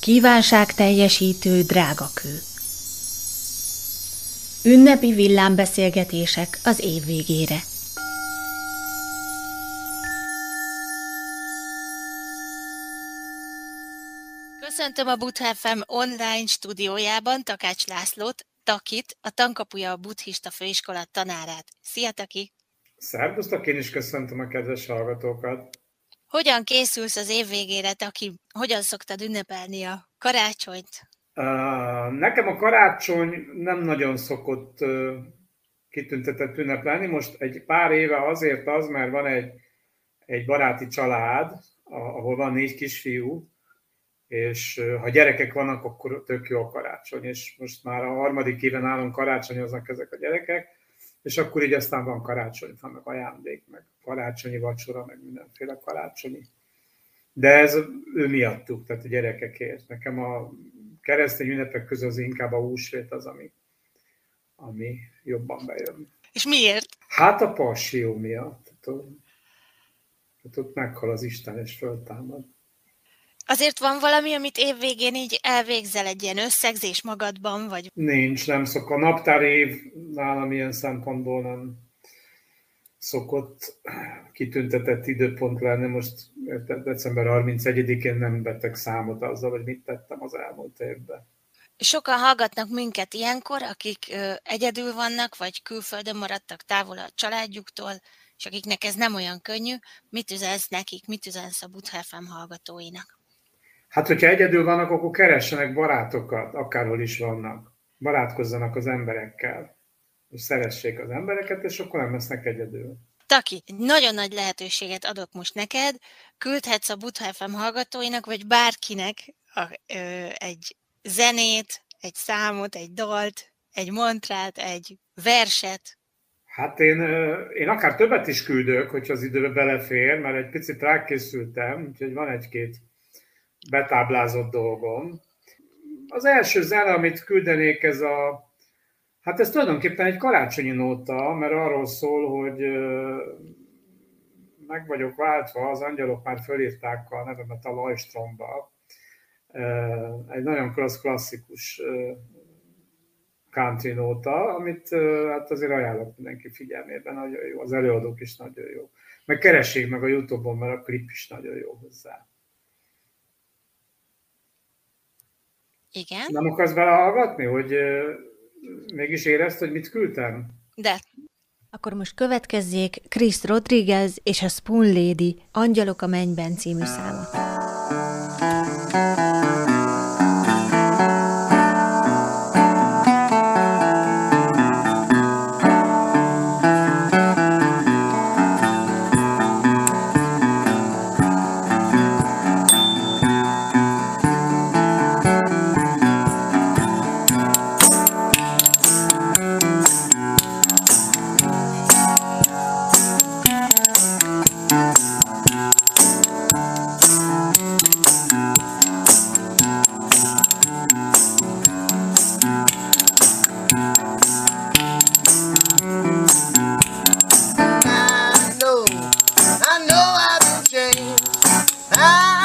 Kívánság teljesítő drágakő. Ünnepi villámbeszélgetések az év végére. Köszöntöm a Buddha online stúdiójában Takács Lászlót, Takit, a Tankapuja a Buddhista Főiskola tanárát. Szia, Taki! Szervusztok, én is köszöntöm a kedves hallgatókat! Hogyan készülsz az év végére, aki hogyan szoktad ünnepelni a karácsonyt? Uh, nekem a karácsony nem nagyon szokott uh, kitüntetett ünnepelni. Most egy pár éve azért az, mert van egy, egy baráti család, ahol van négy kisfiú, és ha gyerekek vannak, akkor tök jó a karácsony, és most már a harmadik éven állunk karácsonyoznak ezek a gyerekek, és akkor így aztán van karácsonyfa, meg ajándék, meg karácsonyi vacsora, meg mindenféle karácsonyi. De ez ő miattuk, tehát a gyerekekért. Nekem a keresztény ünnepek közül az inkább a húsvét az, ami, ami jobban bejön. És miért? Hát a passió miatt. Tehát, tehát ott meghal az Isten és föltámad. Azért van valami, amit évvégén így elvégzel egy ilyen összegzés magadban, vagy? Nincs, nem szok. A naptár év nálam ilyen szempontból nem szokott kitüntetett időpont lenni. Most december 31-én nem beteg számot azzal, hogy mit tettem az elmúlt évben. Sokan hallgatnak minket ilyenkor, akik egyedül vannak, vagy külföldön maradtak távol a családjuktól, és akiknek ez nem olyan könnyű. Mit üzensz nekik, mit üzensz a Butha FM hallgatóinak? Hát, hogyha egyedül vannak, akkor keressenek barátokat, akárhol is vannak. Barátkozzanak az emberekkel. És szeressék az embereket, és akkor nem lesznek egyedül. Taki, egy nagyon nagy lehetőséget adok most neked. Küldhetsz a Butha FM hallgatóinak, vagy bárkinek a, ö, egy zenét, egy számot, egy dalt, egy mantrát, egy verset. Hát én, én akár többet is küldök, hogyha az időbe belefér, mert egy picit rákészültem, úgyhogy van egy-két betáblázott dolgom. Az első zene, amit küldenék, ez a Hát ez tulajdonképpen egy karácsonyi nóta, mert arról szól, hogy meg vagyok váltva, az angyalok már fölírták a nevemet a Lajstromba. Egy nagyon klassz, klasszikus country nóta, amit hát azért ajánlok mindenki figyelmében, nagyon jó, az előadók is nagyon jó. Meg keressék meg a Youtube-on, mert a klip is nagyon jó hozzá. Igen. Nem akarsz belehallgatni, hogy mégis érezd, hogy mit küldtem? De. Akkor most következzék Chris Rodriguez és a Spoon Lady Angyalok a mennyben című száma. Ah!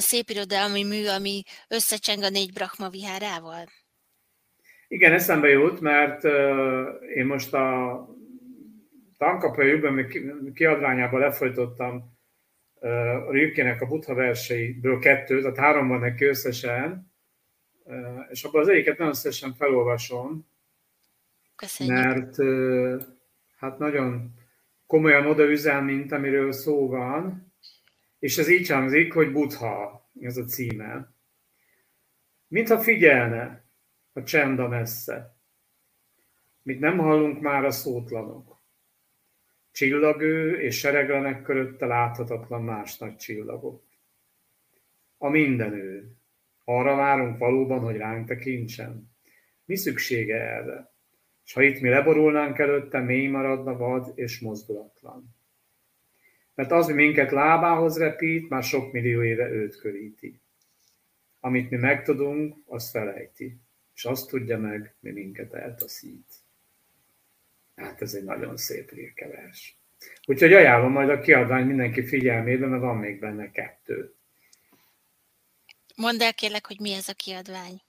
Olyan szép irodalmi mű, ami összecseng a négy Brahma vihárával? Igen, eszembe jut, mert én most a Tankapja jövőben kiadványában lefolytottam a Rilkének a Buddha verseiből kettőt, tehát három van neki összesen, és abban az egyiket nagyon összesen felolvasom, Köszönjük. mert hát nagyon komolyan odaüzel, mint amiről szó van, és ez így hangzik, hogy Buddha, ez a címe. Mintha figyelne a csend a messze, mit nem hallunk már a szótlanok. Csillagő és sereglenek körötte láthatatlan más nagy csillagok. A mindenő. Arra várunk valóban, hogy ránk tekintsen. Mi szüksége erre? És ha itt mi leborulnánk előtte, mély maradna vad és mozdulatlan. Mert az, mi minket lábához repít, már sok millió éve őt köríti. Amit mi megtudunk, az felejti, és azt tudja meg, mi minket eltaszít. Hát ez egy nagyon szép rirkevers. Úgyhogy ajánlom majd a kiadvány mindenki figyelmébe, mert van még benne kettő. Mondd el kérlek, hogy mi ez a kiadvány.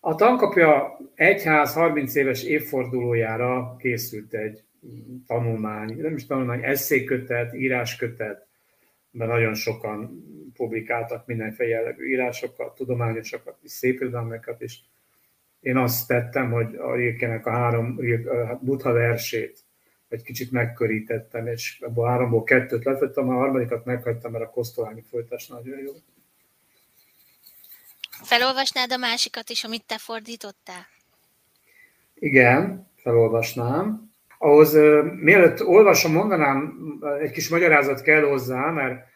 A tankapja egyház 30 éves évfordulójára készült egy tanulmány, nem is tanulmány, eszékötet, íráskötet, de nagyon sokan publikáltak mindenféle jellegű írásokat, tudományosokat, és szépirodalmakat is. Én azt tettem, hogy a Rilkenek a három hát Buddha versét egy kicsit megkörítettem, és ebből a háromból kettőt letettem, a harmadikat meghagytam, mert a Kosztolányi folytás nagyon jó. Felolvasnád a másikat is, amit te fordítottál? Igen, felolvasnám. Ahhoz mielőtt olvasom, mondanám, egy kis magyarázat kell hozzá, mert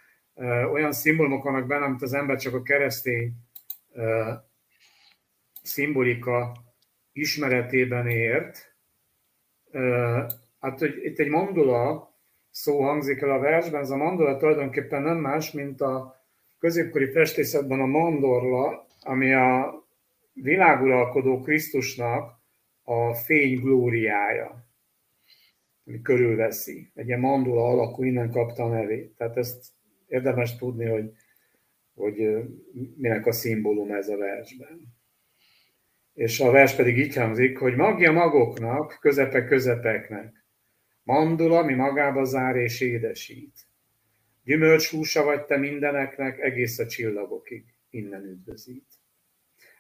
olyan szimbólumok vannak benne, amit az ember csak a keresztény szimbolika ismeretében ért. Hát, hogy itt egy mandula szó hangzik el a versben, ez a mandula tulajdonképpen nem más, mint a középkori festészetben a mandorla, ami a világuralkodó Krisztusnak a fény glóriája, ami körülveszi. Egy ilyen mandula alakú, innen kapta a nevét. Tehát ezt érdemes tudni, hogy, hogy minek a szimbólum ez a versben. És a vers pedig így hangzik, hogy magja magoknak, közepe közepeknek, mandula, mi magába zár és édesít. Gyümölcs húsa vagy te mindeneknek, egész a csillagokig, innen üdvözít.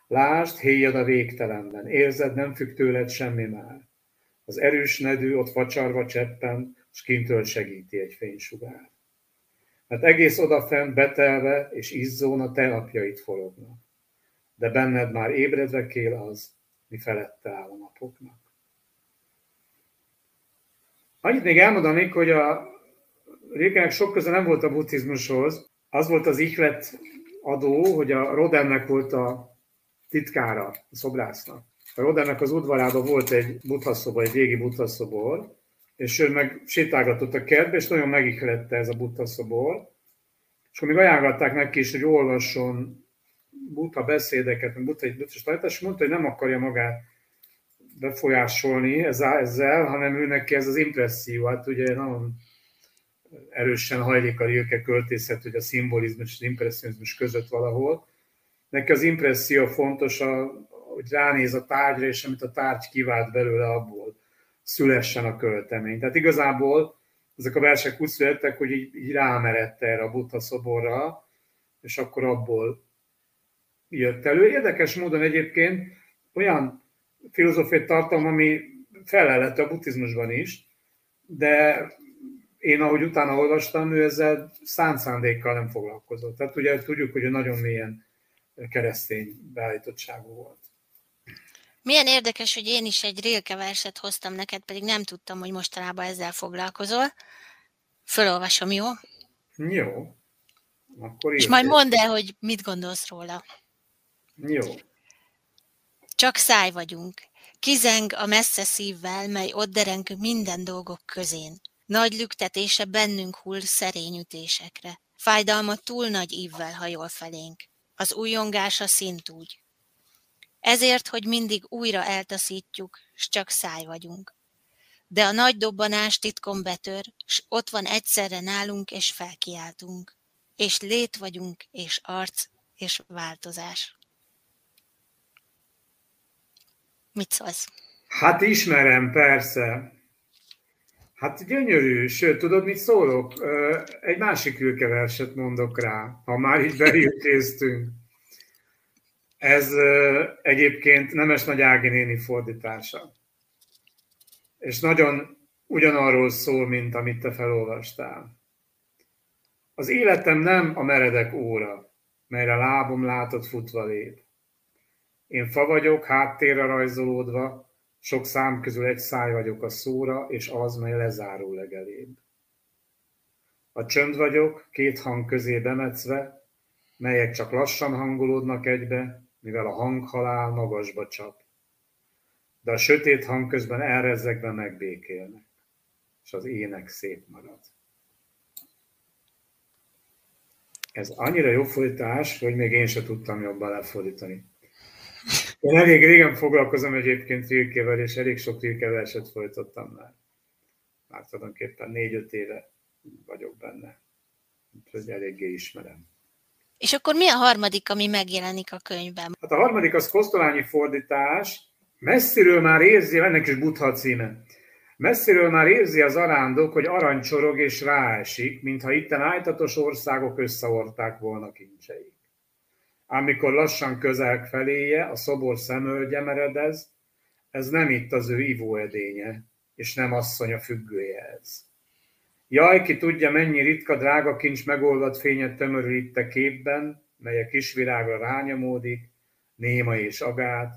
Lásd, héjad a végtelenben, érzed, nem függ tőled semmi már. Az erős nedű ott vacsarva cseppen, s kintől segíti egy fénysugár. Mert egész odafent betelve és izzón a te napjait forognak. De benned már ébredve kél az, mi felette áll a napoknak. Annyit még elmondanék, hogy a Rékenek sok köze nem volt a buddhizmushoz. Az volt az ihlet adó, hogy a Rodennek volt a titkára, a szobrásznak. A Rodennek az udvarában volt egy buddha egy régi buddha és ő meg sétálgatott a kertbe, és nagyon megihlette ez a buddha És akkor még ajánlották neki is, hogy olvasson buddha beszédeket, meg egy buddha és mondta, hogy nem akarja magát befolyásolni ezzel, hanem ő neki ez az impresszió, hát ugye nagyon erősen hajlik a Rilke költészet, hogy a szimbolizmus és az impressionizmus között valahol. Neki az impresszió fontos, a, hogy ránéz a tárgyra, és amit a tárgy kivált belőle, abból szülessen a költemény. Tehát igazából ezek a versek úgy születtek, hogy így, így rámerett erre a Buddha szoborra, és akkor abból jött elő. Érdekes módon egyébként olyan filozófiai tartalom, ami felelett a buddhizmusban is, de én ahogy utána olvastam, ő ezzel szánt szándékkal nem foglalkozott. Tehát ugye tudjuk, hogy ő nagyon mélyen keresztény beállítottságú volt. Milyen érdekes, hogy én is egy Rilke verset hoztam neked, pedig nem tudtam, hogy mostanában ezzel foglalkozol. Fölolvasom, jó? Jó. Akkor És majd mondd el, hogy mit gondolsz róla. Jó. Csak száj vagyunk. Kizeng a messze szívvel, mely ott dereng minden dolgok közén. Nagy lüktetése bennünk hull szerény ütésekre. Fájdalma túl nagy ívvel hajol felénk, az újongása szintúgy. Ezért, hogy mindig újra eltaszítjuk, s csak száj vagyunk. De a nagy dobbanás titkon betör, s ott van egyszerre nálunk, és felkiáltunk. És lét vagyunk, és arc, és változás. Mit szólsz? Hát ismerem, persze. Hát gyönyörű, sőt, tudod, mit szólok? Egy másik ülkeverset mondok rá, ha már így beültéztünk. Ez egyébként Nemes Nagy Ági néni fordítása. És nagyon ugyanarról szól, mint amit te felolvastál. Az életem nem a meredek óra, melyre lábom látott futva lép. Én fa vagyok, háttérre rajzolódva, sok szám közül egy száj vagyok a szóra, és az, mely lezáró legelébb. A csönd vagyok, két hang közé bemetszve, melyek csak lassan hangolódnak egybe, mivel a hanghalál magasba csap. De a sötét hang közben elrezzegve megbékélnek, és az ének szép marad. Ez annyira jó folytás, hogy még én se tudtam jobban lefordítani. Én elég régen foglalkozom egyébként rilkével, és elég sok rilkeverset folytottam már. Már tulajdonképpen négy-öt éve vagyok benne. Úgyhogy eléggé ismerem. És akkor mi a harmadik, ami megjelenik a könyvben? Hát a harmadik az kosztolányi fordítás. Messziről már érzi, ennek is Buddha címe. Messziről már érzi az arándok, hogy aranycsorog és ráesik, mintha itten ájtatos országok összeorták volna kincseit. Amikor lassan közel feléje, a szobor szemölgye meredez, ez nem itt az ő ivóedénye, és nem asszonya függője ez. Jaj, ki tudja, mennyi ritka drága kincs megolvadt fényet tömörül itt a képben, mely a kisvirágra rányomódik, néma és agát,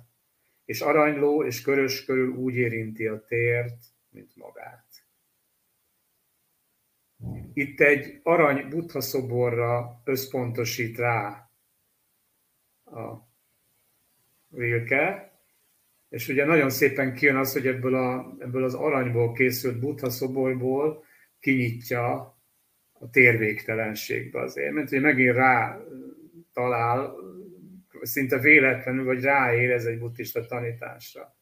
és aranyló és körös körül úgy érinti a tért, mint magát. Itt egy arany buddha szoborra összpontosít rá a Rilke, és ugye nagyon szépen kijön az, hogy ebből, a, ebből az aranyból készült buddha szoborból kinyitja a térvégtelenségbe az élményt, hogy megint rá talál, szinte véletlenül, vagy ráérez egy buddhista tanításra.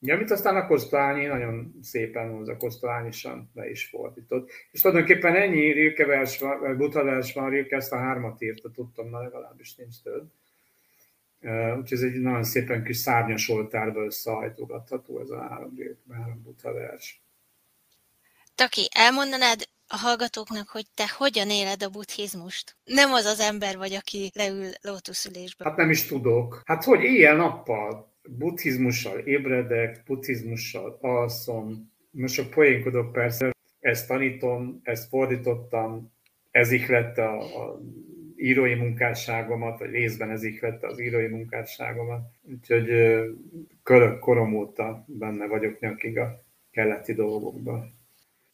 Ja, amit aztán a Kosztolányi nagyon szépen hozzá, Kosztolányisan le is fordított. És tulajdonképpen ennyi Rilke vers van, Buddha vers van, Rilke ezt a hármat írta, tudtam, na legalábbis nincs több. Úgyhogy ez egy nagyon szépen kis szárnyas oltárba összehajtogatható ez a három, három Buddha vers. Taki, elmondanád a hallgatóknak, hogy te hogyan éled a buddhizmust? Nem az az ember vagy, aki leül lótuszülésbe. Hát nem is tudok. Hát hogy éjjel-nappal buddhizmussal ébredek, buddhizmussal alszom, most csak poénkodok persze, ezt tanítom, ezt fordítottam, ez ihlette a, a írói munkásságomat, vagy részben ez ihlette az írói munkásságomat. Úgyhogy körök korom óta benne vagyok nyakig a keleti dolgokban.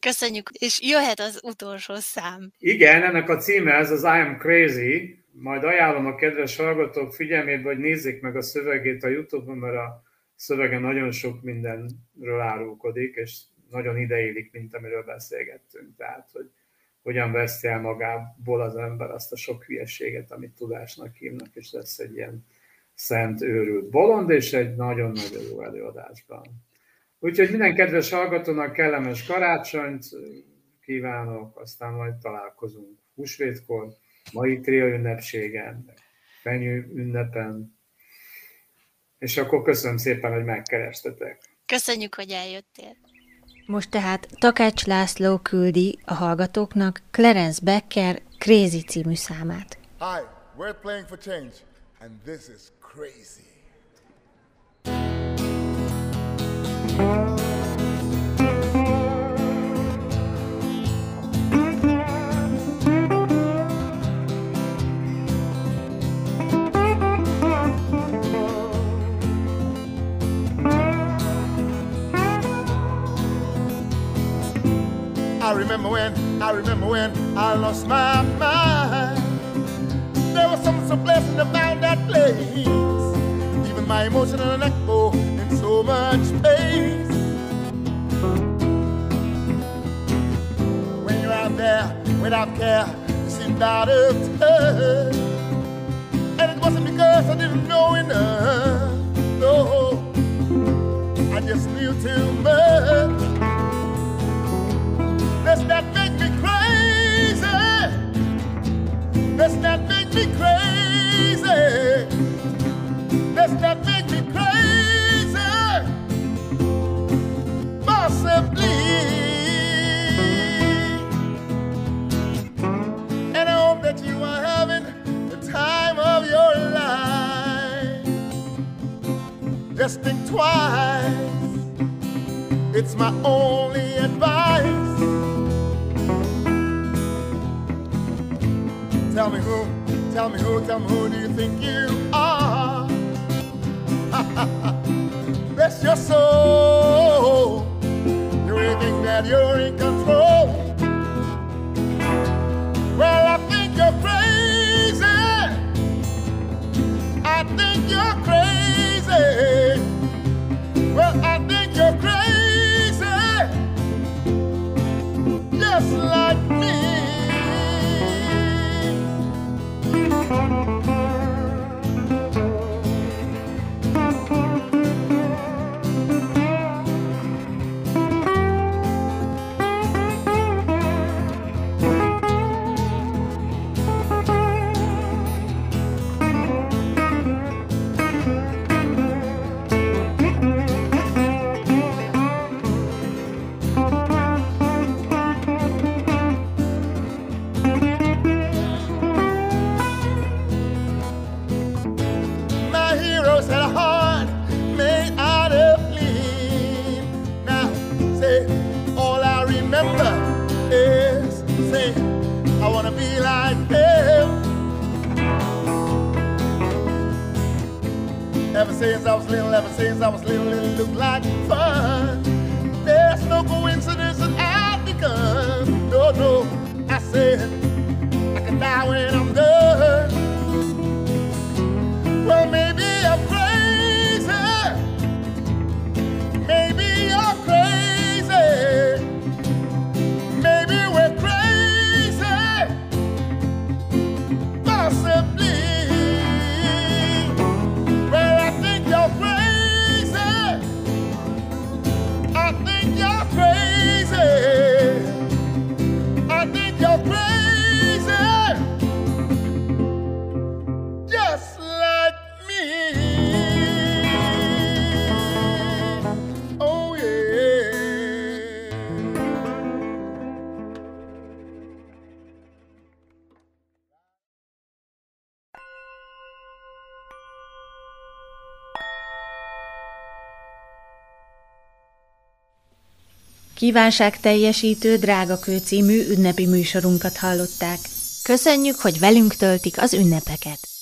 Köszönjük, és jöhet az utolsó szám. Igen, ennek a címe ez az I am crazy, majd ajánlom a kedves hallgatók figyelmébe, hogy nézzék meg a szövegét a Youtube-on, mert a szövege nagyon sok mindenről árulkodik, és nagyon ideillik, mint amiről beszélgettünk. Tehát, hogy hogyan veszi el magából az ember azt a sok hülyeséget, amit tudásnak hívnak, és lesz egy ilyen szent őrült bolond, és egy nagyon-nagyon jó előadásban. Úgyhogy minden kedves hallgatónak kellemes karácsonyt kívánok, aztán majd találkozunk húsvétkor mai tria ünnepségen, fenyő ünnepen, és akkor köszönöm szépen, hogy megkerestetek. Köszönjük, hogy eljöttél. Most tehát Takács László küldi a hallgatóknak Clarence Becker Crazy című számát. Hi, we're playing for change, and this is crazy. I remember when, I remember when I lost my mind. There was something so pleasant about that place. Even my emotional echo so much space. When you're out there without care, you seem out of touch. And it wasn't because I didn't know enough. No, I just knew too much. Does that make me crazy? Does that make me crazy? Does that make me crazy? Think twice. It's my only advice. Tell me who, tell me who, tell me who do you think you are? Bless your soul. Since I was little, it looked like fun. There's no coincidence that I've become. No, no, I said, I can die when I'm done. Kívánság teljesítő Drága Kő című ünnepi műsorunkat hallották. Köszönjük, hogy velünk töltik az ünnepeket!